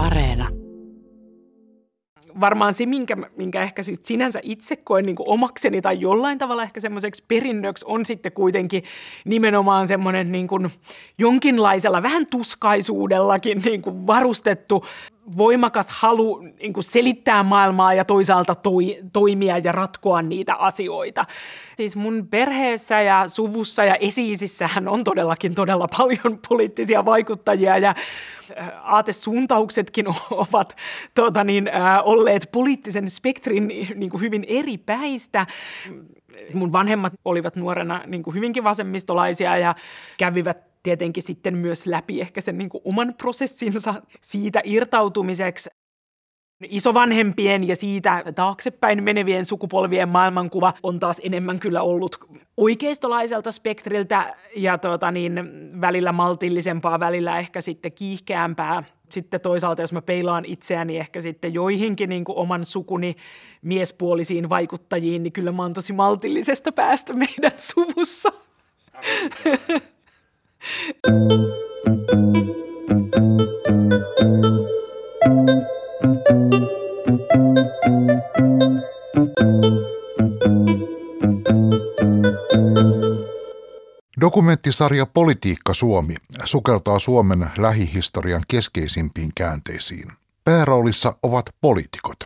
Areena. Varmaan se, minkä, minkä ehkä sit sinänsä itse koen niin omakseni tai jollain tavalla ehkä semmoiseksi perinnöksi on sitten kuitenkin nimenomaan semmoinen niin jonkinlaisella vähän tuskaisuudellakin niin varustettu voimakas halu niin kuin selittää maailmaa ja toisaalta toi, toimia ja ratkoa niitä asioita. Siis mun perheessä ja suvussa ja esiisissähän on todellakin todella paljon poliittisia vaikuttajia ja äh, aatesuuntauksetkin ovat tuota niin, äh, olleet poliittisen spektrin niin kuin hyvin eri päistä. Mun vanhemmat olivat nuorena niin kuin hyvinkin vasemmistolaisia ja kävivät tietenkin sitten myös läpi ehkä sen niin kuin oman prosessinsa siitä irtautumiseksi. Isovanhempien ja siitä taaksepäin menevien sukupolvien maailmankuva on taas enemmän kyllä ollut oikeistolaiselta spektriltä ja tuota niin, välillä maltillisempaa, välillä ehkä sitten kiihkeämpää. Sitten toisaalta, jos mä peilaan itseäni ehkä sitten joihinkin niin kuin oman sukuni miespuolisiin vaikuttajiin, niin kyllä mä oon tosi maltillisesta päästä meidän suvussa. Dokumenttisarja Politiikka Suomi sukeltaa Suomen lähihistorian keskeisimpiin käänteisiin. Pääroolissa ovat poliitikot.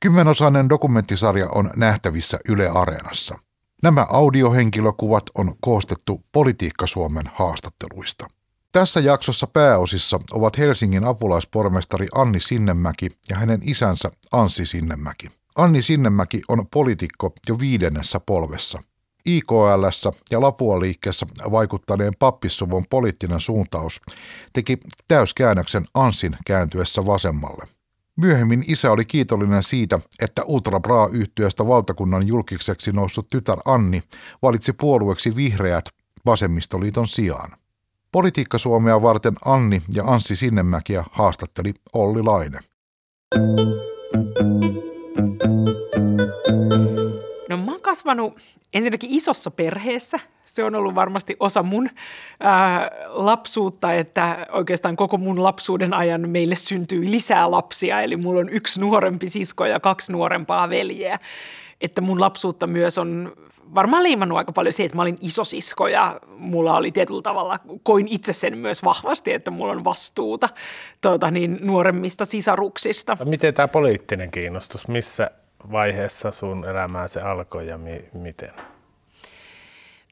Kymmenosainen dokumenttisarja on nähtävissä Yle Areenassa – Nämä audiohenkilökuvat on koostettu Politiikka Suomen haastatteluista. Tässä jaksossa pääosissa ovat Helsingin apulaispormestari Anni Sinnemäki ja hänen isänsä Anssi Sinnemäki. Anni Sinnemäki on poliitikko jo viidennessä polvessa. IKL ja Lapua-liikkeessä vaikuttaneen pappissuvun poliittinen suuntaus teki täyskäännöksen Ansin kääntyessä vasemmalle – Myöhemmin isä oli kiitollinen siitä, että Ultra bra yhtiöstä valtakunnan julkiseksi noussut tytär Anni valitsi puolueeksi vihreät vasemmistoliiton sijaan. Politiikka Suomea varten Anni ja Anssi Sinnemäkiä haastatteli Olli Laine. Mä oon kasvanut ensinnäkin isossa perheessä, se on ollut varmasti osa mun ää, lapsuutta, että oikeastaan koko mun lapsuuden ajan meille syntyy lisää lapsia. Eli mulla on yksi nuorempi sisko ja kaksi nuorempaa veljeä. Että mun lapsuutta myös on varmaan liimannut aika paljon se, että mä olin isosisko ja mulla oli tietyllä tavalla, koin itse sen myös vahvasti, että mulla on vastuuta tuota, niin, nuoremmista sisaruksista. Miten tämä poliittinen kiinnostus, missä vaiheessa sun elämää se alkoi ja mi- miten?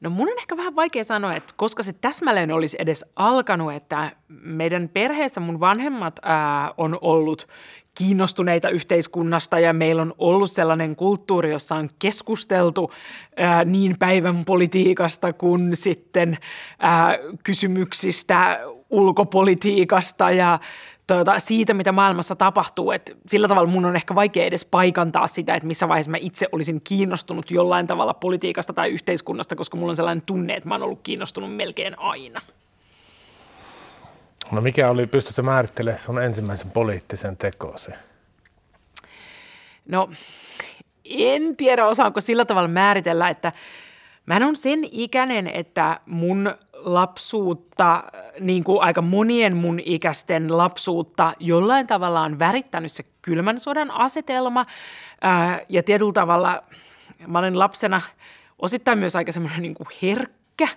No mun on ehkä vähän vaikea sanoa, että koska se täsmälleen olisi edes alkanut, että meidän perheessä mun vanhemmat ää, on ollut kiinnostuneita yhteiskunnasta ja meillä on ollut sellainen kulttuuri, jossa on keskusteltu ää, niin päivän politiikasta kuin sitten ää, kysymyksistä ulkopolitiikasta ja tuota, siitä, mitä maailmassa tapahtuu. Et sillä tavalla mun on ehkä vaikea edes paikantaa sitä, että missä vaiheessa mä itse olisin kiinnostunut jollain tavalla politiikasta tai yhteiskunnasta, koska mulla on sellainen tunne, että mä oon ollut kiinnostunut melkein aina. No mikä oli, pystytkö määrittelemään sun ensimmäisen poliittisen tekosi? No en tiedä, osaanko sillä tavalla määritellä, että mä on sen ikäinen, että mun lapsuutta, niin kuin aika monien mun ikäisten lapsuutta, jollain tavalla on värittänyt se kylmän sodan asetelma. Ää, ja tietyllä tavalla mä olen lapsena osittain myös aika semmoinen niin herkkä.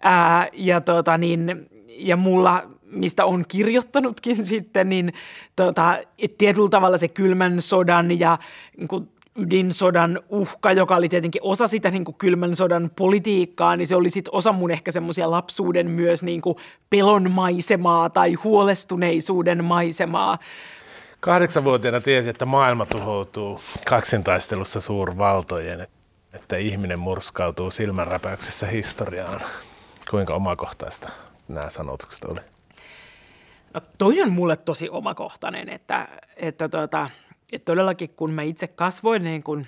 Ää, ja, tota, niin, ja mulla, mistä on kirjoittanutkin sitten, niin tota, tietyllä tavalla se kylmän sodan ja niin kuin, ydinsodan uhka, joka oli tietenkin osa sitä niin kuin kylmän sodan politiikkaa, niin se oli sitten osa mun ehkä semmoisia lapsuuden myös niin kuin pelon maisemaa tai huolestuneisuuden maisemaa. Kahdeksanvuotiaana tiesi, että maailma tuhoutuu kaksintaistelussa suurvaltojen, että ihminen murskautuu silmänräpäyksessä historiaan. Kuinka omakohtaista nämä sanotukset oli? No toi on mulle tosi omakohtainen, että, että tuota, että todellakin kun mä itse kasvoin niin kun,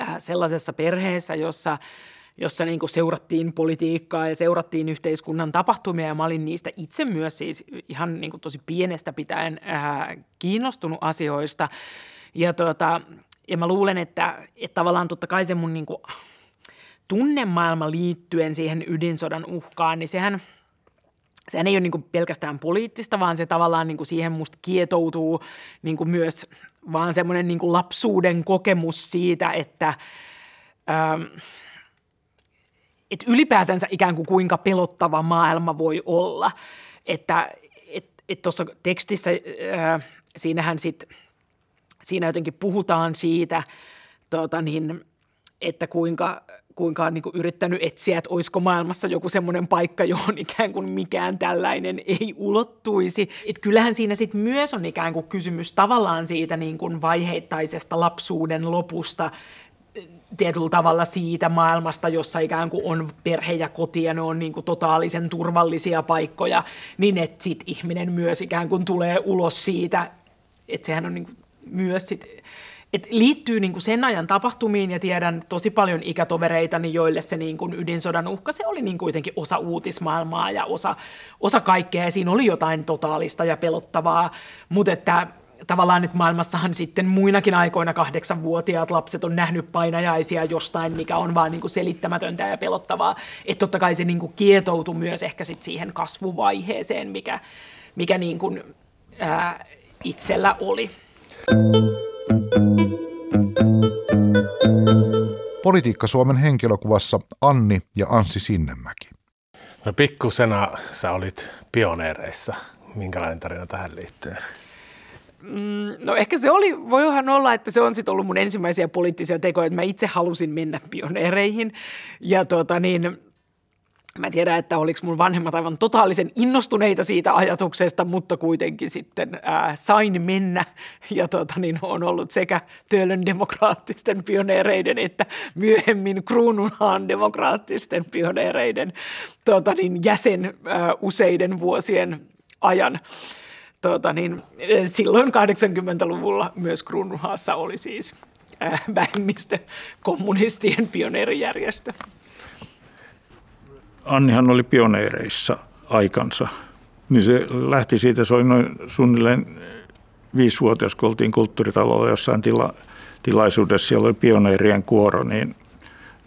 äh, sellaisessa perheessä, jossa, jossa niin seurattiin politiikkaa ja seurattiin yhteiskunnan tapahtumia ja mä olin niistä itse myös siis ihan niin tosi pienestä pitäen äh, kiinnostunut asioista. Ja, tuota, ja mä luulen, että, että tavallaan totta kai se mun niin kuin, tunnemaailma liittyen siihen ydinsodan uhkaan, niin sehän – sehän ei ole niin pelkästään poliittista, vaan se tavallaan niin siihen musta kietoutuu niin myös vaan semmoinen niin kuin lapsuuden kokemus siitä, että, ähm, että ylipäätänsä ikään kuin kuinka pelottava maailma voi olla. Että tuossa et tekstissä, äh, siinähän sit, siinä jotenkin puhutaan siitä, tota niin, että kuinka kuinka on niin kuin yrittänyt etsiä, että olisiko maailmassa joku semmoinen paikka, johon ikään kuin mikään tällainen ei ulottuisi. Et kyllähän siinä sitten myös on ikään kuin kysymys tavallaan siitä niin kuin vaiheittaisesta lapsuuden lopusta, tietyllä tavalla siitä maailmasta, jossa ikään kuin on perhe ja koti ja ne on niin kuin totaalisen turvallisia paikkoja, niin että sitten ihminen myös ikään kuin tulee ulos siitä, että sehän on niin kuin myös sit et liittyy niin kuin sen ajan tapahtumiin ja tiedän tosi paljon ikätovereitani, joille se niin kuin ydinsodan uhka, se oli niin kuitenkin osa uutismaailmaa ja osa, osa kaikkea ja siinä oli jotain totaalista ja pelottavaa, mutta että tavallaan nyt maailmassahan sitten muinakin aikoina kahdeksanvuotiaat lapset on nähnyt painajaisia jostain, mikä on vaan niin kuin selittämätöntä ja pelottavaa. Että totta kai se niin kuin kietoutui myös ehkä sit siihen kasvuvaiheeseen, mikä, mikä niin kuin, ää, itsellä oli. Politiikka Suomen henkilökuvassa Anni ja Anssi Sinnemäki. No pikkusena sä olit pioneereissa. Minkälainen tarina tähän liittyy? Mm, no ehkä se oli, voihan olla, että se on sitten ollut mun ensimmäisiä poliittisia tekoja, että mä itse halusin mennä pioneereihin. Ja tota niin, Mä en tiedä, että oliko mun vanhemmat aivan totaalisen innostuneita siitä ajatuksesta, mutta kuitenkin sitten ää, sain mennä ja tota, niin on ollut sekä Töölön demokraattisten pioneereiden että myöhemmin Kruununhaan demokraattisten pioneereiden tota, niin jäsen ää, useiden vuosien ajan. Tota, niin, silloin 80-luvulla myös Kruununhaassa oli siis vähemmistö kommunistien pioneerijärjestö. Annihan oli pioneereissa aikansa, niin se lähti siitä, se oli noin suunnilleen viisivuotias, kun oltiin kulttuuritalolla jossain tila, tilaisuudessa, siellä oli pioneerien kuoro, niin,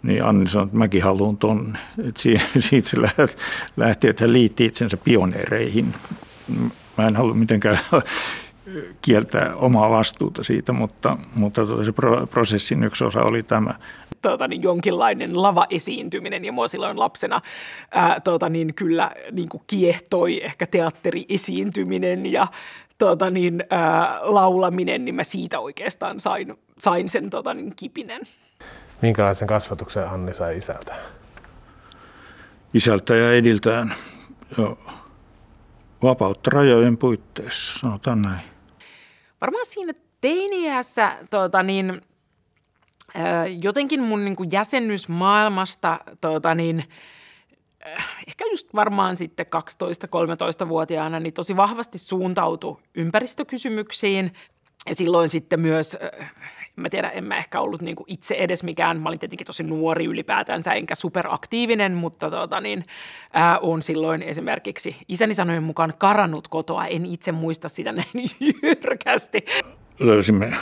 niin Anni sanoi, että mäkin haluan tonne. Et siitä, se lähti, että hän liitti itsensä pioneereihin. Mä en halua mitenkään kieltää omaa vastuuta siitä, mutta, mutta tuota, se prosessin yksi osa oli tämä tuota, niin jonkinlainen lava-esiintyminen ja mua silloin lapsena ää, tuota, niin kyllä niin kuin kiehtoi ehkä teatteriesiintyminen ja tuota, niin, ää, laulaminen, niin mä siitä oikeastaan sain, sain sen tuota, niin kipinen. Minkälaisen kasvatuksen Anni sai isältä? Isältä ja ediltään jo vapautta rajojen puitteissa, sanotaan näin. Varmaan siinä teiniässä tuota, niin, jotenkin mun niin kuin jäsennys maailmasta, tota niin, ehkä just varmaan sitten 12-13-vuotiaana, niin tosi vahvasti suuntautui ympäristökysymyksiin. Ja silloin sitten myös, mä tiedän, en mä ehkä ollut niin kuin itse edes mikään, mä olin tietenkin tosi nuori ylipäätänsä, enkä superaktiivinen, mutta tota niin, ää, on silloin esimerkiksi isäni sanojen mukaan karannut kotoa, en itse muista sitä näin jyrkästi. Löysimme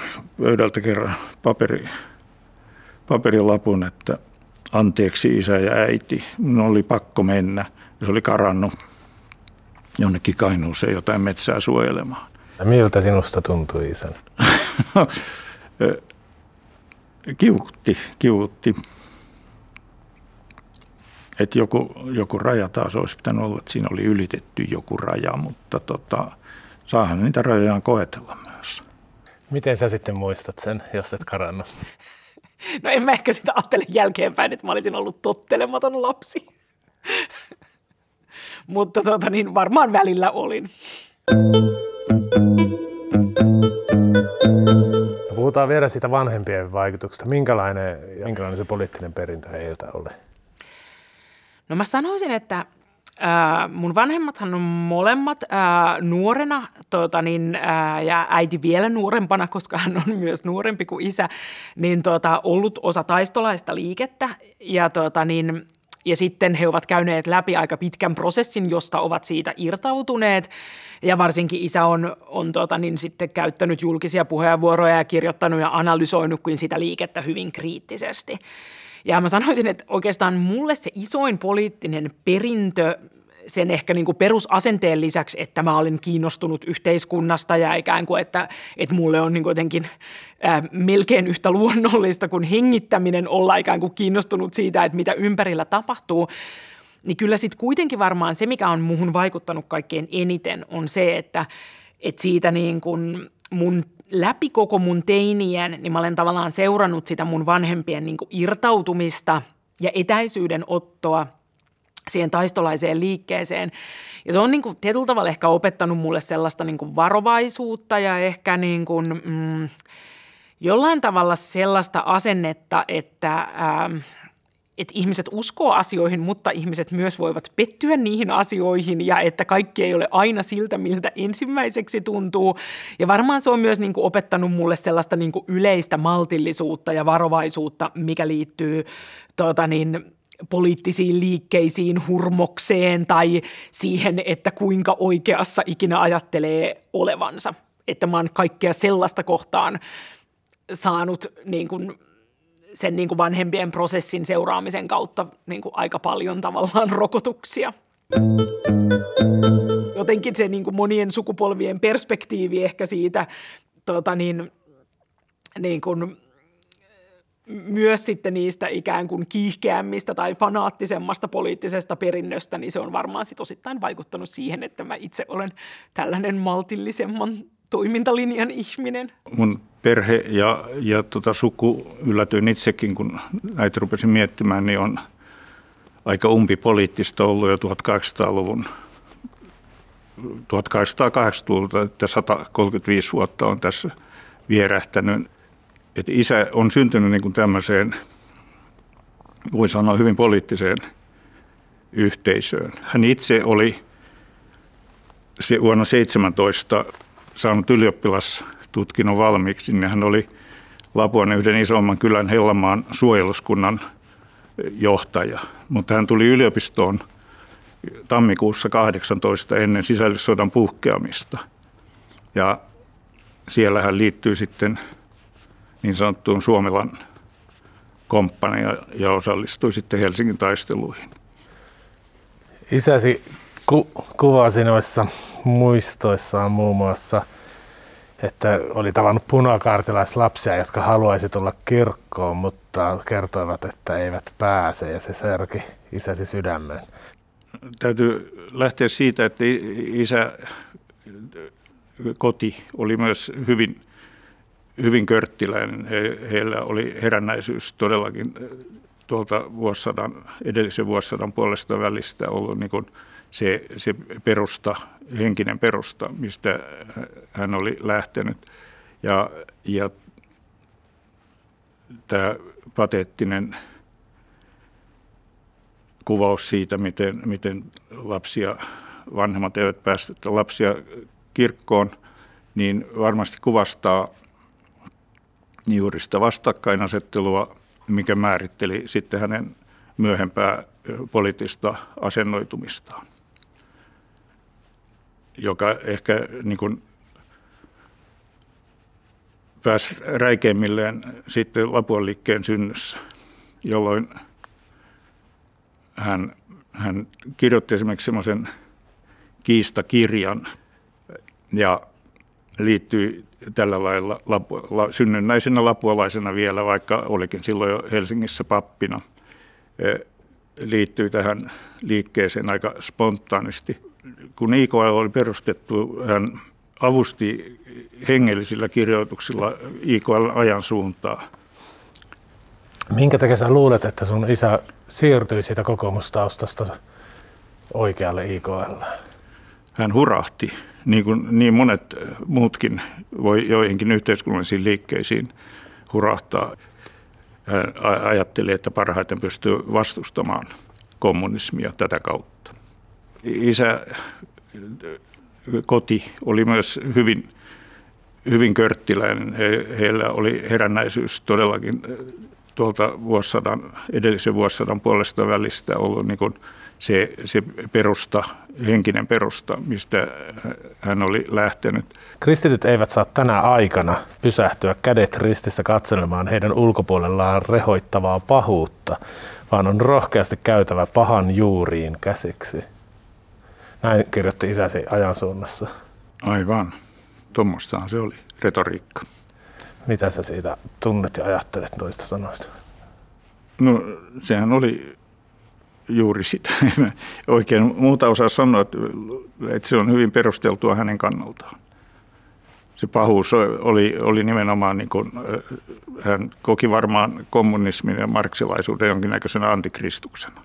pöydältä kerran paperi paperilapun, että anteeksi isä ja äiti, minun oli pakko mennä. Se oli karannut jonnekin Kainuuseen jotain metsää suojelemaan. Miltä sinusta tuntui isän? kiukutti, kiukutti. Että joku, joku raja taas olisi pitänyt olla, että siinä oli ylitetty joku raja, mutta tota, saahan niitä rajojaan koetella myös. Miten sä sitten muistat sen, jos et karannut? No en mä ehkä sitä ajattele jälkeenpäin, että mä olisin ollut tottelematon lapsi. Mutta tota, niin varmaan välillä olin. Puhutaan vielä siitä vanhempien vaikutuksesta. Minkälainen, minkälainen se poliittinen perintö heiltä oli? No mä sanoisin, että Äh, mun vanhemmathan on molemmat äh, nuorena tota niin, äh, ja äiti vielä nuorempana, koska hän on myös nuorempi kuin isä, niin tota, ollut osa taistolaista liikettä ja, tota niin, ja sitten he ovat käyneet läpi aika pitkän prosessin, josta ovat siitä irtautuneet. Ja varsinkin isä on, on tota, niin sitten käyttänyt julkisia puheenvuoroja ja kirjoittanut ja analysoinut kuin sitä liikettä hyvin kriittisesti. Ja mä sanoisin, että oikeastaan mulle se isoin poliittinen perintö sen ehkä niin kuin perusasenteen lisäksi, että mä olin kiinnostunut yhteiskunnasta ja ikään kuin, että, että mulle on niin kuin jotenkin ää, melkein yhtä luonnollista kuin hengittäminen olla ikään kuin kiinnostunut siitä, että mitä ympärillä tapahtuu, niin kyllä sitten kuitenkin varmaan se, mikä on muuhun vaikuttanut kaikkein eniten, on se, että, että siitä niin kuin mun läpi koko mun teinien, niin mä olen tavallaan seurannut sitä mun vanhempien niin kuin irtautumista ja etäisyyden ottoa siihen taistolaiseen liikkeeseen. Ja se on niin kuin tietyllä tavalla ehkä opettanut mulle sellaista niin kuin varovaisuutta ja ehkä niin kuin, mm, jollain tavalla sellaista asennetta, että... Ähm, että ihmiset uskoo asioihin, mutta ihmiset myös voivat pettyä niihin asioihin ja että kaikki ei ole aina siltä, miltä ensimmäiseksi tuntuu. Ja varmaan se on myös niin kuin opettanut mulle sellaista niin kuin yleistä maltillisuutta ja varovaisuutta, mikä liittyy tuota niin, poliittisiin liikkeisiin, hurmokseen tai siihen, että kuinka oikeassa ikinä ajattelee olevansa. Että mä oon kaikkea sellaista kohtaan saanut niin kuin sen niin kuin vanhempien prosessin seuraamisen kautta niin kuin aika paljon tavallaan rokotuksia. Jotenkin se niin kuin monien sukupolvien perspektiivi ehkä siitä tota niin, niin kuin, myös sitten niistä ikään kuin kiihkeämmistä tai fanaattisemmasta poliittisesta perinnöstä, niin se on varmaan sit osittain vaikuttanut siihen, että mä itse olen tällainen maltillisemman toimintalinjan ihminen. Mun perhe ja, ja tota suku yllätyin itsekin, kun näitä rupesin miettimään, niin on aika umpipoliittista ollut jo 1800-luvun 1880-luvulta, että 135 vuotta on tässä vierähtänyt. Että isä on syntynyt niin kuin tämmöiseen, voi sanoa hyvin poliittiseen yhteisöön. Hän itse oli se vuonna 17 saanut ylioppilastutkinnon valmiiksi, niin hän oli Lapuan yhden isomman kylän Hellamaan suojeluskunnan johtaja. Mutta hän tuli yliopistoon tammikuussa 18 ennen sisällissodan puhkeamista. Ja siellä hän liittyy sitten niin sanottuun Suomelan komppaniin ja osallistui sitten Helsingin taisteluihin. Isäsi ku- kuvasi noissa muistoissaan muun muassa, että oli tavannut punakaartilaislapsia, jotka haluaisi tulla kirkkoon, mutta kertoivat, että eivät pääse ja se särki isäsi sydämen. Täytyy lähteä siitä, että isä koti oli myös hyvin, hyvin körttiläinen. He, heillä oli herännäisyys todellakin tuolta vuosisadan, edellisen vuosisadan puolesta välistä ollut niin kuin se, se perusta, henkinen perusta, mistä hän oli lähtenyt. Ja, ja tämä pateettinen kuvaus siitä, miten, miten lapsia, vanhemmat eivät päästä lapsia kirkkoon, niin varmasti kuvastaa juuri sitä vastakkainasettelua, mikä määritteli sitten hänen myöhempää poliittista asennoitumistaan joka ehkä niin kuin pääsi räikeimmilleen sitten Lapuan liikkeen synnyssä, jolloin hän, hän kirjoitti esimerkiksi semmoisen kiistakirjan ja liittyi tällä lailla lapu, la, synnynnäisenä lapualaisena vielä, vaikka olikin silloin jo Helsingissä pappina, liittyy tähän liikkeeseen aika spontaanisti kun IKL oli perustettu, hän avusti hengellisillä kirjoituksilla IKL ajan suuntaa. Minkä takia sä luulet, että sun isä siirtyi siitä kokoomustaustasta oikealle IKL? Hän hurahti, niin kuin niin monet muutkin voi joihinkin yhteiskunnallisiin liikkeisiin hurahtaa. Hän ajatteli, että parhaiten pystyy vastustamaan kommunismia tätä kautta isä koti oli myös hyvin, hyvin körttiläinen. He, heillä oli herännäisyys todellakin tuolta vuosisadan, edellisen vuosisadan puolesta välistä ollut niin kuin se, se perusta, henkinen perusta, mistä hän oli lähtenyt. Kristityt eivät saa tänä aikana pysähtyä kädet ristissä katselemaan heidän ulkopuolellaan rehoittavaa pahuutta, vaan on rohkeasti käytävä pahan juuriin käsiksi. Näin kirjoitti isäsi ajansuunnassa. Aivan. Tuommoistahan se oli, retoriikka. Mitä sä siitä tunnet ja ajattelet toista sanoista? No sehän oli juuri sitä. En oikein muuta osaa sanoa, että, että se on hyvin perusteltua hänen kannaltaan. Se pahuus oli, oli nimenomaan, niin kuin, hän koki varmaan kommunismin ja marksilaisuuden jonkinnäköisenä antikristuksena.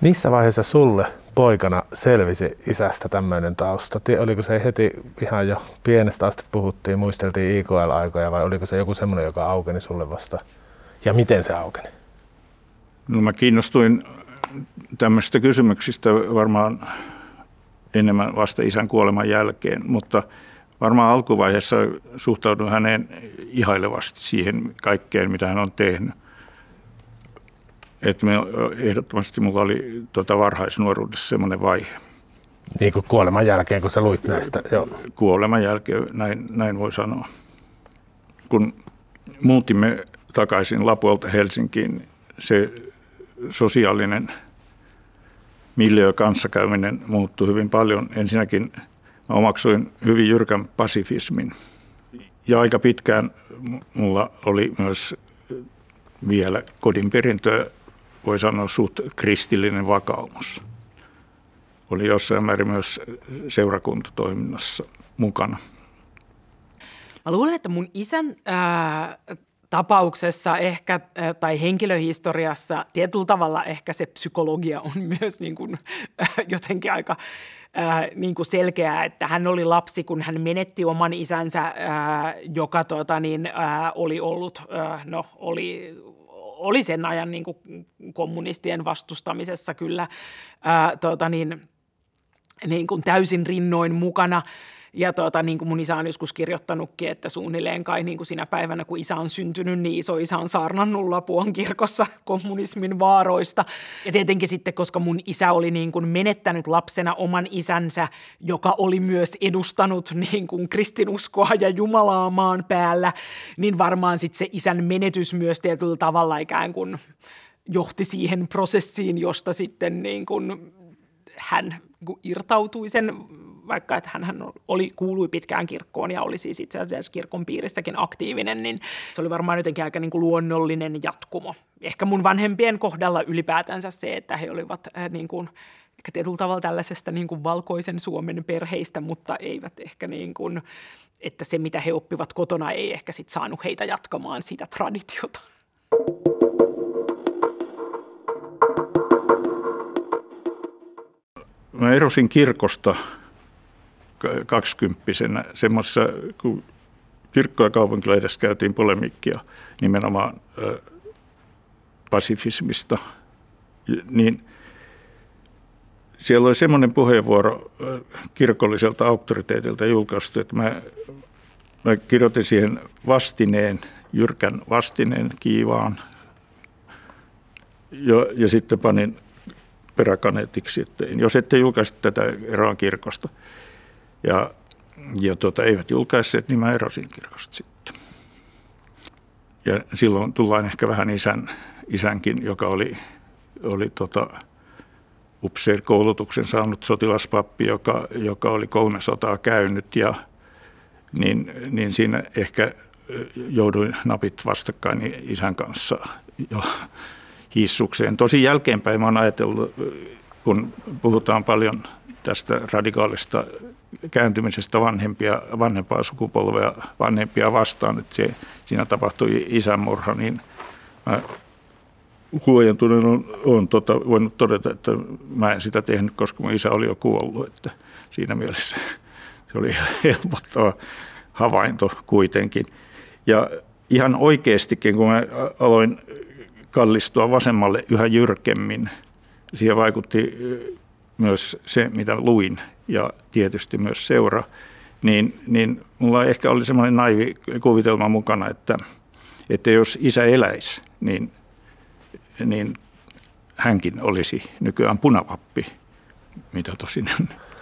Missä vaiheessa sulle poikana selvisi isästä tämmöinen tausta? Oliko se heti ihan jo pienestä asti puhuttiin, muisteltiin IKL-aikoja vai oliko se joku semmoinen, joka aukeni sulle vasta? Ja miten se aukeni? No mä kiinnostuin tämmöistä kysymyksistä varmaan enemmän vasta isän kuoleman jälkeen, mutta varmaan alkuvaiheessa suhtaudun häneen ihailevasti siihen kaikkeen, mitä hän on tehnyt. Että me, ehdottomasti mulla oli tuota varhaisnuoruudessa semmoinen vaihe. Niin kuin kuoleman jälkeen, kun sä luit näistä? Joo. Kuoleman jälkeen, näin, näin voi sanoa. Kun muutimme takaisin Lapuolta Helsinkiin, se sosiaalinen miljöö kanssakäyminen muuttui hyvin paljon. Ensinnäkin mä omaksuin hyvin jyrkän pasifismin. Ja aika pitkään mulla oli myös vielä kodin perintöä, voi sanoa suht kristillinen vakaumus. Oli jossain määrin myös seurakuntatoiminnassa mukana. Mä luulen, että mun isän ää, tapauksessa ehkä, tai henkilöhistoriassa tietyllä tavalla ehkä se psykologia on myös niin kuin, jotenkin aika niin kuin selkeää, että hän oli lapsi, kun hän menetti oman isänsä, joka tota, niin, oli ollut, no oli, oli sen ajan niin kuin kommunistien vastustamisessa kyllä tota, niin, niin kuin täysin rinnoin mukana – ja tuota, niin kuin mun isä on joskus kirjoittanutkin, että suunnilleen kai niin kuin sinä päivänä, kun isä on syntynyt, niin iso isä on saarnannut Lapuan kirkossa kommunismin vaaroista. Ja tietenkin sitten, koska mun isä oli niin kuin menettänyt lapsena oman isänsä, joka oli myös edustanut niin kuin kristinuskoa ja Jumalaa maan päällä, niin varmaan sitten se isän menetys myös tietyllä tavalla ikään kuin johti siihen prosessiin, josta sitten niin kuin hän irtautui sen vaikka että hän oli, kuului pitkään kirkkoon ja oli siis itse asiassa kirkon piirissäkin aktiivinen, niin se oli varmaan jotenkin aika niin kuin luonnollinen jatkumo. Ehkä mun vanhempien kohdalla ylipäätänsä se, että he olivat äh, niin kuin, ehkä tietyllä tavalla tällaisesta niin kuin valkoisen Suomen perheistä, mutta eivät ehkä niin kuin, että se mitä he oppivat kotona ei ehkä sit saanut heitä jatkamaan sitä traditiota. Mä erosin kirkosta kaksikymppisenä. Semmoisessa, kun kirkko- ja kaupunkilehdessä käytiin polemiikkia nimenomaan ö, pasifismista, niin siellä oli semmoinen puheenvuoro kirkolliselta auktoriteetilta julkaistu, että mä, mä kirjoitin siihen vastineen, jyrkän vastineen kiivaan, ja, ja sitten panin peräkaneetiksi, että jos ette julkaisi tätä eroan kirkosta, ja, ja tuota, eivät julkaisseet, niin mä erosin kirkosta sitten. Ja silloin tullaan ehkä vähän isän, isänkin, joka oli, oli tota, upseer-koulutuksen saanut sotilaspappi, joka, joka oli kolme sotaa käynyt ja niin, niin siinä ehkä jouduin napit vastakkain isän kanssa jo hissukseen. Tosi jälkeenpäin mä oon ajatellut, kun puhutaan paljon tästä radikaalista kääntymisestä vanhempia, vanhempaa sukupolvea vanhempia vastaan, että se, siinä tapahtui isänmurha, niin mä huojentuneen on, on tota, voinut todeta, että mä en sitä tehnyt, koska mun isä oli jo kuollut, että siinä mielessä se oli helpottava havainto kuitenkin. Ja ihan oikeastikin, kun mä aloin kallistua vasemmalle yhä jyrkemmin, siihen vaikutti myös se, mitä luin ja tietysti myös seura, niin, niin mulla ehkä oli semmoinen naivi kuvitelma mukana, että, että jos isä eläisi, niin, niin hänkin olisi nykyään punavappi, mitä tosin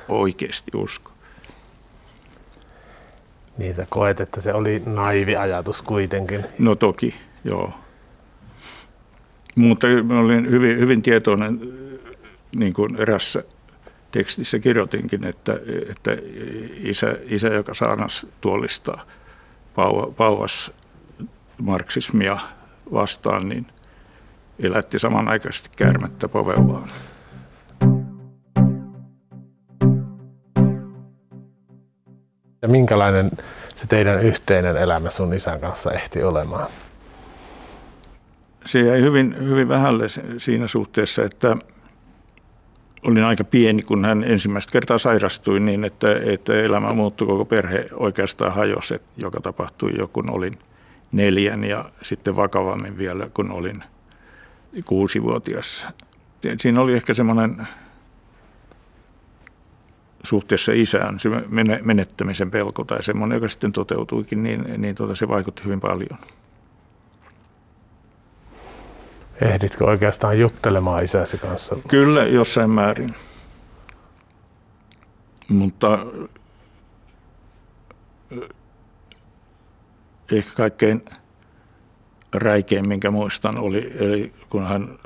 oikeasti usko. Niin sä koet, että se oli naivi ajatus kuitenkin. No toki, joo. Mutta mä olin hyvin, hyvin tietoinen niin kuin erässä tekstissä kirjoitinkin, että, että isä, isä, joka saanas tuollistaa pauvas marksismia vastaan, niin elätti samanaikaisesti käärmettä povellaan. Ja minkälainen se teidän yhteinen elämä sun isän kanssa ehti olemaan? Se jäi hyvin, hyvin vähälle siinä suhteessa, että olin aika pieni, kun hän ensimmäistä kertaa sairastui niin, että, että elämä muuttui, koko perhe oikeastaan hajosi, joka tapahtui jo kun olin neljän ja sitten vakavammin vielä, kun olin kuusivuotias. Siinä oli ehkä semmoinen suhteessa isään se menettämisen pelko tai semmoinen, joka sitten toteutuikin, niin, niin tuota, se vaikutti hyvin paljon. Ehditkö oikeastaan juttelemaan isäsi kanssa? Kyllä, jossain määrin. Mutta ehkä kaikkein räikein, minkä muistan, oli, eli kun hän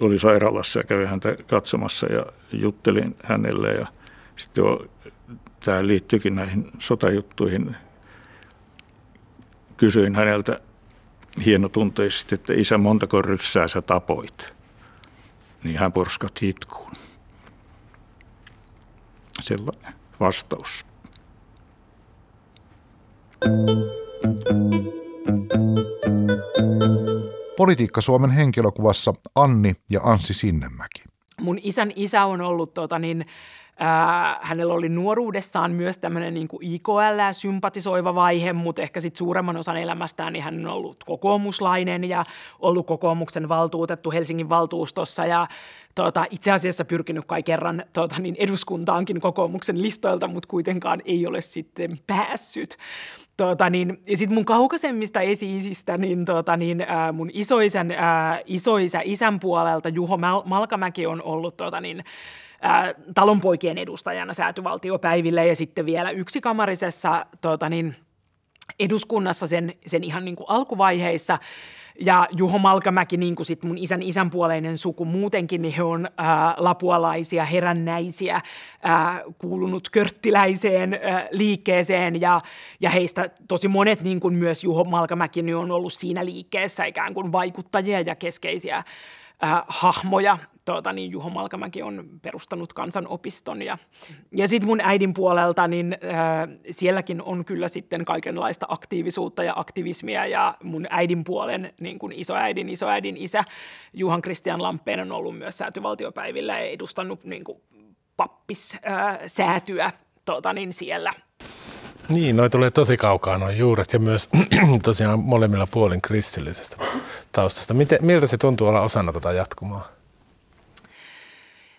oli sairaalassa ja kävi häntä katsomassa ja juttelin hänelle ja – sitten jo, tämä liittyykin näihin sotajuttuihin. Kysyin häneltä hienotunteisesti, että isä montako ryssää sä tapoit. Niin hän porskatti itkuun. Sellainen vastaus. Politiikka Suomen henkilökuvassa Anni ja Anssi Sinnemäki. Mun isän isä on ollut tota niin, Hänellä oli nuoruudessaan myös tämmöinen niin IKL sympatisoiva vaihe, mutta ehkä sitten suuremman osan elämästään niin hän on ollut kokoomuslainen ja ollut kokoomuksen valtuutettu Helsingin valtuustossa ja tuota, itse asiassa pyrkinyt kai kerran tuota, niin eduskuntaankin kokoomuksen listoilta, mutta kuitenkaan ei ole sitten päässyt. Tuota, niin, ja sitten mun kaukaisemmista esi-isistä, niin, tuota, niin ää, mun isoisän, ää, isoisä isän puolelta Juho Mal- Malkamäki on ollut tuota, niin, talonpoikien edustajana säätyvaltiopäiville ja sitten vielä yksikamarisessa tota niin, eduskunnassa sen, sen ihan niin kuin alkuvaiheissa. Ja Juho Malkamäki, niin kuin sit mun isän isänpuoleinen suku muutenkin, niin he on ää, lapualaisia, herännäisiä, ää, kuulunut körttiläiseen ää, liikkeeseen ja, ja heistä tosi monet, niin kuin myös Juho Malkamäki, niin on ollut siinä liikkeessä ikään kuin vaikuttajia ja keskeisiä ää, hahmoja tuota, niin Juho Malkamäki on perustanut kansanopiston. Ja, ja sitten mun äidin puolelta, niin äh, sielläkin on kyllä sitten kaikenlaista aktiivisuutta ja aktivismia. Ja mun äidin puolen, niin kuin isoäidin, isoäidin isä Juhan Christian Lampeen on ollut myös säätyvaltiopäivillä ja edustanut niin kuin pappissäätyä äh, tuota, niin siellä. Niin, noi tulee tosi kaukaa noin juuret ja myös tosiaan molemmilla puolin kristillisestä taustasta. Miten, miltä se tuntuu olla osana tätä jatkumaa?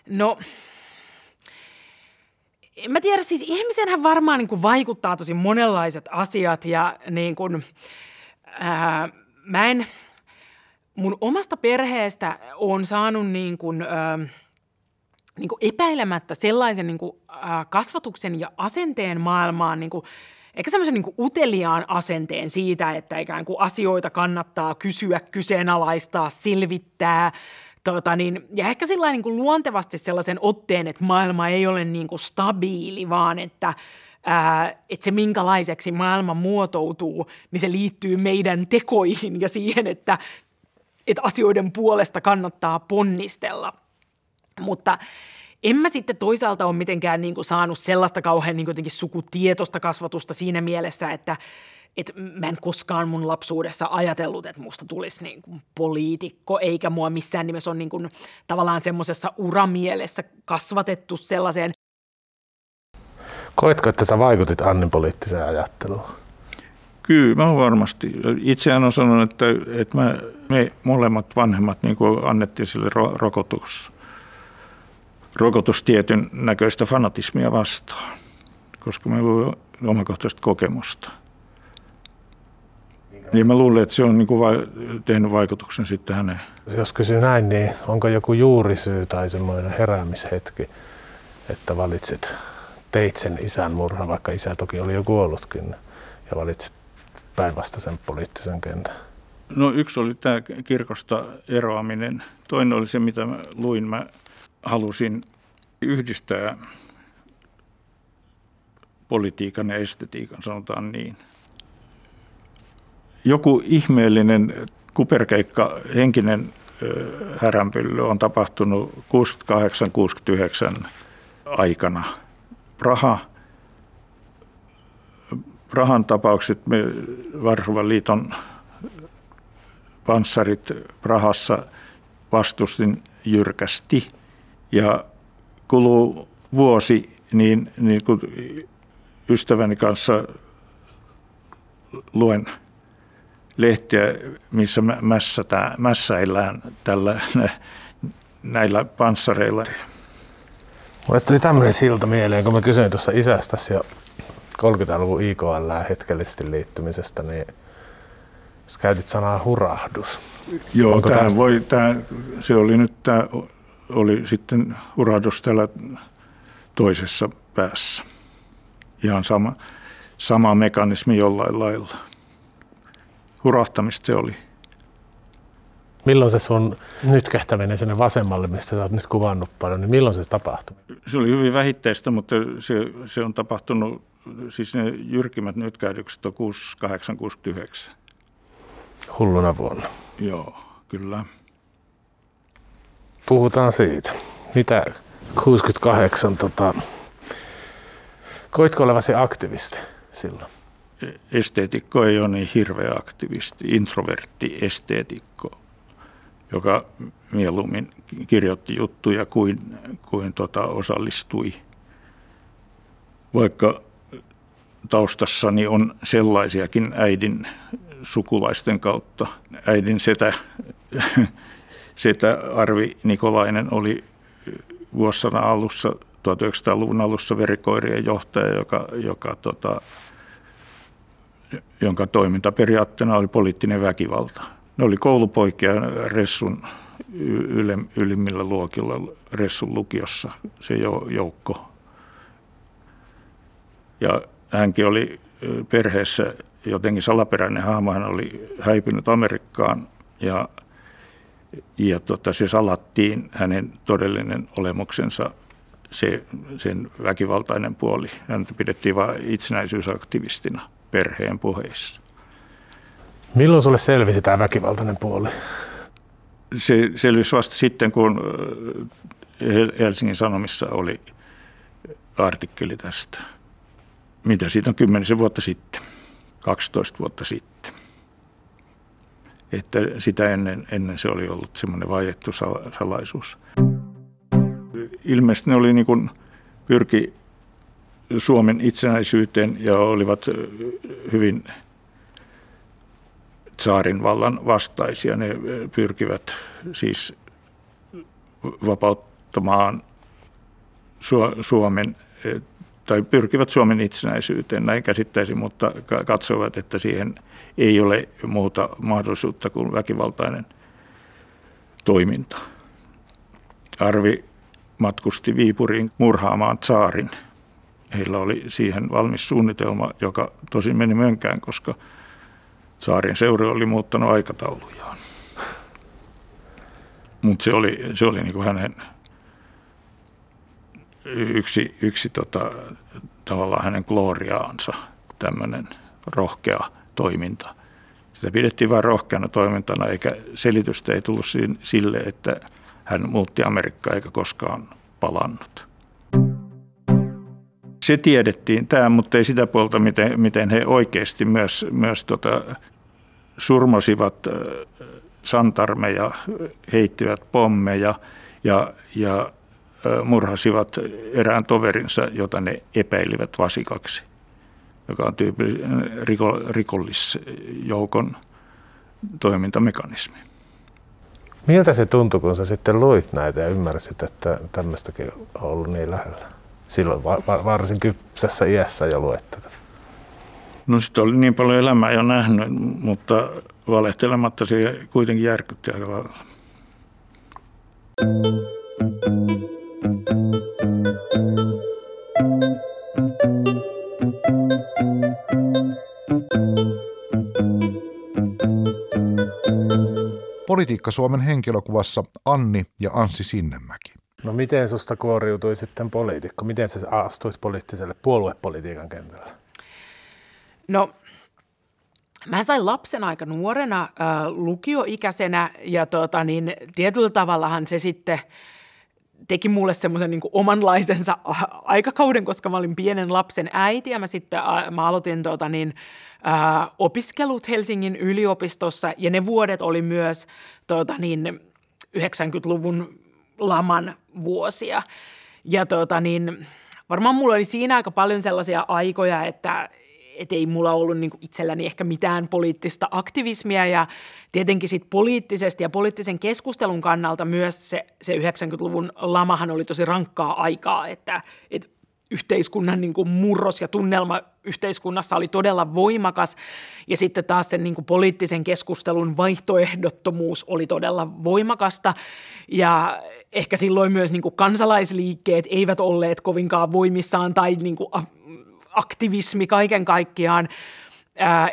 No, en mä tiedä, siis ihmisenhän varmaan niin kuin vaikuttaa tosi monenlaiset asiat ja niin kuin, ää, mä en, mun omasta perheestä on saanut niin kuin, ää, niin kuin epäilemättä sellaisen niin kuin, ää, kasvatuksen ja asenteen maailmaan, niin kuin, ehkä semmoisen niin uteliaan asenteen siitä, että ikään kuin asioita kannattaa kysyä, kyseenalaistaa, silvittää – Tota niin, ja ehkä sillä niin kuin luontevasti sellaisen otteen, että maailma ei ole niin kuin stabiili, vaan että, ää, että se minkälaiseksi maailma muotoutuu, niin se liittyy meidän tekoihin ja siihen, että, että asioiden puolesta kannattaa ponnistella. Mutta en mä sitten toisaalta ole mitenkään niin kuin saanut sellaista kauhean niin kuin sukutietosta kasvatusta siinä mielessä, että, että mä en koskaan mun lapsuudessa ajatellut, että musta tulisi niin kuin poliitikko, eikä mua missään nimessä ole niin kuin tavallaan semmoisessa uramielessä kasvatettu sellaiseen. Koetko, että sä vaikutit Annin poliittiseen ajatteluun? Kyllä, mä varmasti. Itseään on sanonut, että, että mä, me molemmat vanhemmat niin kuin annettiin sille ro- rokotus, rokotustietin näköistä fanatismia vastaan, koska meillä oli omakohtaista kokemusta – niin mä luulen, että se on niin kuin vai, tehnyt vaikutuksen sitten häneen. Jos kysyy näin, niin onko joku juurisyy tai semmoinen heräämishetki, että valitsit, teit sen isän murhan, vaikka isä toki oli jo kuollutkin, ja valitsit päinvastaisen poliittisen kentän? No yksi oli tämä kirkosta eroaminen. Toinen oli se, mitä mä luin. Mä halusin yhdistää politiikan ja estetiikan, sanotaan niin. Joku ihmeellinen kuperkeikka, henkinen häränpylly on tapahtunut 68-69 aikana. Praha, Prahan tapaukset, me Varsovan liiton panssarit Prahassa vastustin jyrkästi. Ja kuluu vuosi, niin, niin kun ystäväni kanssa luen lehtiä, missä mässätään, mässäillään tällä, näillä panssareilla. Mulle tuli tämmöinen silta mieleen, kun mä kysyin tuossa isästäsi ja 30-luvun IKL hetkellisesti liittymisestä, niin sä käytit sanaa hurahdus. Joo, tämä voi, tämä, se oli nyt tämä, oli sitten hurahdus täällä toisessa päässä. Ihan sama, sama mekanismi jollain lailla. Hurahtamista se oli. Milloin se sun nytkähtäminen sinne vasemmalle, mistä sä oot nyt kuvannut paljon, niin milloin se tapahtui? Se oli hyvin vähitteistä, mutta se, se on tapahtunut, siis ne jyrkimmät nytkähdykset on 68, 69. Hulluna vuonna. Joo, kyllä. Puhutaan siitä. Mitä 68, tota, koitko olevasi aktivisti silloin? Esteetikko ei ole niin hirveä aktivisti, introvertti esteetikko, joka mieluummin kirjoitti juttuja kuin, kuin tota osallistui. Vaikka taustassani on sellaisiakin äidin sukulaisten kautta. Äidin setä, setä Arvi Nikolainen oli vuosina alussa, 1900-luvun alussa verikoirien johtaja, joka, joka tota, jonka toimintaperiaatteena oli poliittinen väkivalta. Ne oli koulupoikia Ressun ylimmillä luokilla Ressun lukiossa, se joukko. Ja hänkin oli perheessä jotenkin salaperäinen hahmo. Hän oli häipynyt Amerikkaan ja, ja tota, se salattiin hänen todellinen olemuksensa, se, sen väkivaltainen puoli. Hän pidettiin vain itsenäisyysaktivistina perheen puheissa. Milloin sulle selvisi tämä väkivaltainen puoli? Se selvisi vasta sitten, kun äh, Helsingin Sanomissa oli artikkeli tästä. Mitä siitä on kymmenisen vuotta sitten? 12 vuotta sitten. Että sitä ennen, ennen se oli ollut semmoinen vaiettu salaisuus. Ilmeisesti ne oli niin kuin pyrki Suomen itsenäisyyteen ja olivat hyvin saarin vallan vastaisia. Ne pyrkivät siis vapauttamaan Suomen tai pyrkivät Suomen itsenäisyyteen, näin käsittäisin, mutta katsovat, että siihen ei ole muuta mahdollisuutta kuin väkivaltainen toiminta. Arvi matkusti Viipuriin murhaamaan saarin. Heillä oli siihen valmis suunnitelma, joka tosin meni mönkään, koska saarin seura oli muuttanut aikataulujaan. Mutta se oli, se oli niin kuin hänen yksi, yksi tota, tavallaan hänen gloriaansa, tämmöinen rohkea toiminta. Sitä pidettiin vain rohkeana toimintana, eikä selitystä ei tullut sille, että hän muutti Amerikkaa eikä koskaan palannut. Se tiedettiin tämä, mutta ei sitä puolta, miten, miten he oikeasti myös, myös tota, surmasivat santarmeja, heittivät pommeja ja, ja murhasivat erään toverinsa, jota ne epäilivät vasikaksi, joka on tyypillinen rikollisjoukon toimintamekanismi. Miltä se tuntui, kun sä sitten luit näitä ja ymmärsit, että tämmöistäkin on ollut niin lähellä? Silloin varsin kypsässä iässä jo luet tätä. No sitten oli niin paljon elämää jo nähnyt, mutta valehtelematta se kuitenkin järkytti aika lailla. Politiikka Suomen henkilökuvassa Anni ja Anssi Sinnemäki. No miten susta kuoriutui sitten poliitikko? Miten se astuisi poliittiselle puoluepolitiikan kentälle? No Mä sain lapsen aika nuorena äh, lukioikäisenä ja tota, niin, tietyllä tavallahan se sitten teki mulle semmoisen niin omanlaisensa aikakauden, koska mä olin pienen lapsen äiti ja mä sitten mä aloitin tota, niin, opiskelut Helsingin yliopistossa ja ne vuodet oli myös tota, niin, 90-luvun laman vuosia. Ja tota, niin, varmaan mulla oli siinä aika paljon sellaisia aikoja, että, et ei mulla ollut niin itselläni ehkä mitään poliittista aktivismia ja tietenkin sit poliittisesti ja poliittisen keskustelun kannalta myös se, se 90-luvun lamahan oli tosi rankkaa aikaa, että, että yhteiskunnan niin kuin murros ja tunnelma yhteiskunnassa oli todella voimakas ja sitten taas sen niin kuin poliittisen keskustelun vaihtoehdottomuus oli todella voimakasta ja ehkä silloin myös niin kuin kansalaisliikkeet eivät olleet kovinkaan voimissaan tai niin kuin aktivismi kaiken kaikkiaan.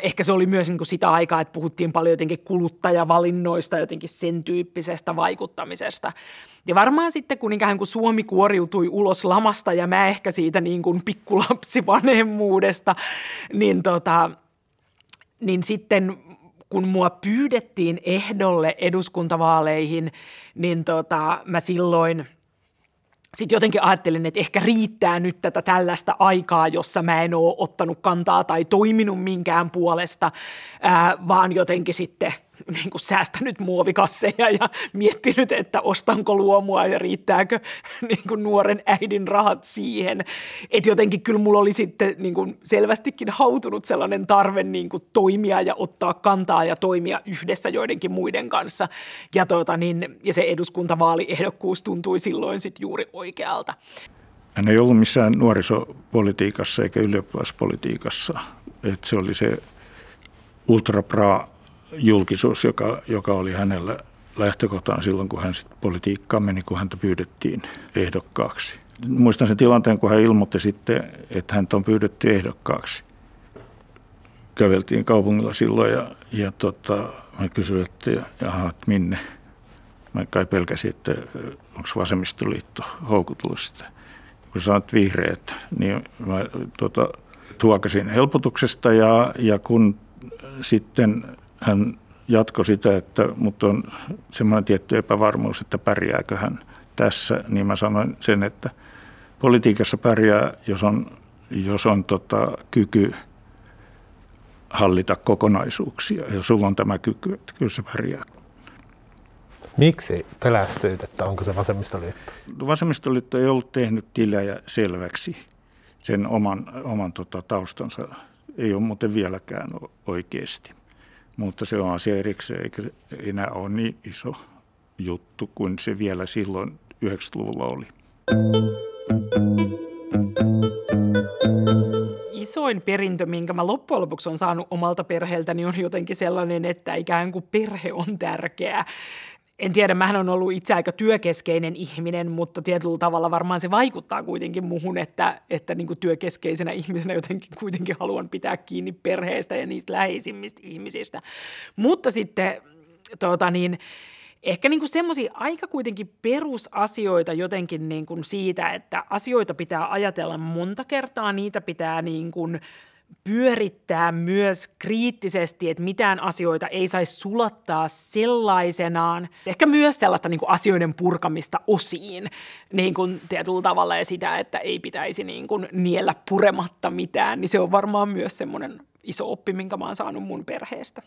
Ehkä se oli myös niin kuin sitä aikaa, että puhuttiin paljon jotenkin kuluttajavalinnoista, jotenkin sen tyyppisestä vaikuttamisesta. Ja varmaan sitten, kun ikään kuin Suomi kuoriutui ulos lamasta ja mä ehkä siitä niin kuin pikkulapsivanhemmuudesta, niin, tota, niin sitten kun mua pyydettiin ehdolle eduskuntavaaleihin, niin tota, mä silloin – sitten jotenkin ajattelin, että ehkä riittää nyt tätä tällaista aikaa, jossa mä en ole ottanut kantaa tai toiminut minkään puolesta, ää, vaan jotenkin sitten – niin kuin säästänyt muovikasseja ja miettinyt, että ostanko luomua ja riittääkö niin kuin nuoren äidin rahat siihen. Että jotenkin kyllä mulla oli sitten niin kuin selvästikin hautunut sellainen tarve niin kuin toimia ja ottaa kantaa ja toimia yhdessä joidenkin muiden kanssa. Ja, tuota, niin, ja se eduskuntavaaliehdokkuus tuntui silloin sitten juuri oikealta. Hän ei ollut missään nuorisopolitiikassa eikä ylioppilaspolitiikassa. Että se oli se ultrapra julkisuus, joka, joka oli hänellä lähtökohtaan silloin, kun hän sitten politiikkaan meni, kun häntä pyydettiin ehdokkaaksi. Muistan sen tilanteen, kun hän ilmoitti sitten, että hän on pyydetty ehdokkaaksi. Käveltiin kaupungilla silloin ja, ja tota, mä kysyin, että, jaha, että minne. Mä kai pelkäsin, että onko vasemmistoliitto houkutellut sitä. Kun sanoit vihreät, niin mä tota, helpotuksesta ja, ja kun sitten hän jatkoi sitä, että mutta on semmoinen tietty epävarmuus, että pärjääkö hän tässä, niin mä sanoin sen, että politiikassa pärjää, jos on, jos on tota, kyky hallita kokonaisuuksia. Ja sulla on tämä kyky, että kyllä se pärjää. Miksi pelästyit, että onko se vasemmistoliitto? Vasemmistoliitto ei ollut tehnyt tilejä selväksi sen oman, oman tota, taustansa. Ei ole muuten vieläkään oikeasti mutta se on asia erikseen, eikä enää ole niin iso juttu kuin se vielä silloin 90-luvulla oli. Isoin perintö, minkä mä loppujen lopuksi on saanut omalta perheeltäni, on jotenkin sellainen, että ikään kuin perhe on tärkeä en tiedä, mähän on ollut itse aika työkeskeinen ihminen, mutta tietyllä tavalla varmaan se vaikuttaa kuitenkin muhun, että, että niin kuin työkeskeisenä ihmisenä jotenkin kuitenkin haluan pitää kiinni perheestä ja niistä läheisimmistä ihmisistä. Mutta sitten tota niin, ehkä niin semmoisia aika kuitenkin perusasioita jotenkin niin kuin siitä, että asioita pitää ajatella monta kertaa, niitä pitää niin kuin – pyörittää myös kriittisesti, että mitään asioita ei saisi sulattaa sellaisenaan. Ehkä myös sellaista niin kuin asioiden purkamista osiin niin kuin tietyllä tavalla ja sitä, että ei pitäisi niin kuin niellä purematta mitään, niin se on varmaan myös semmoinen iso oppi, minkä mä oon saanut mun perheestä.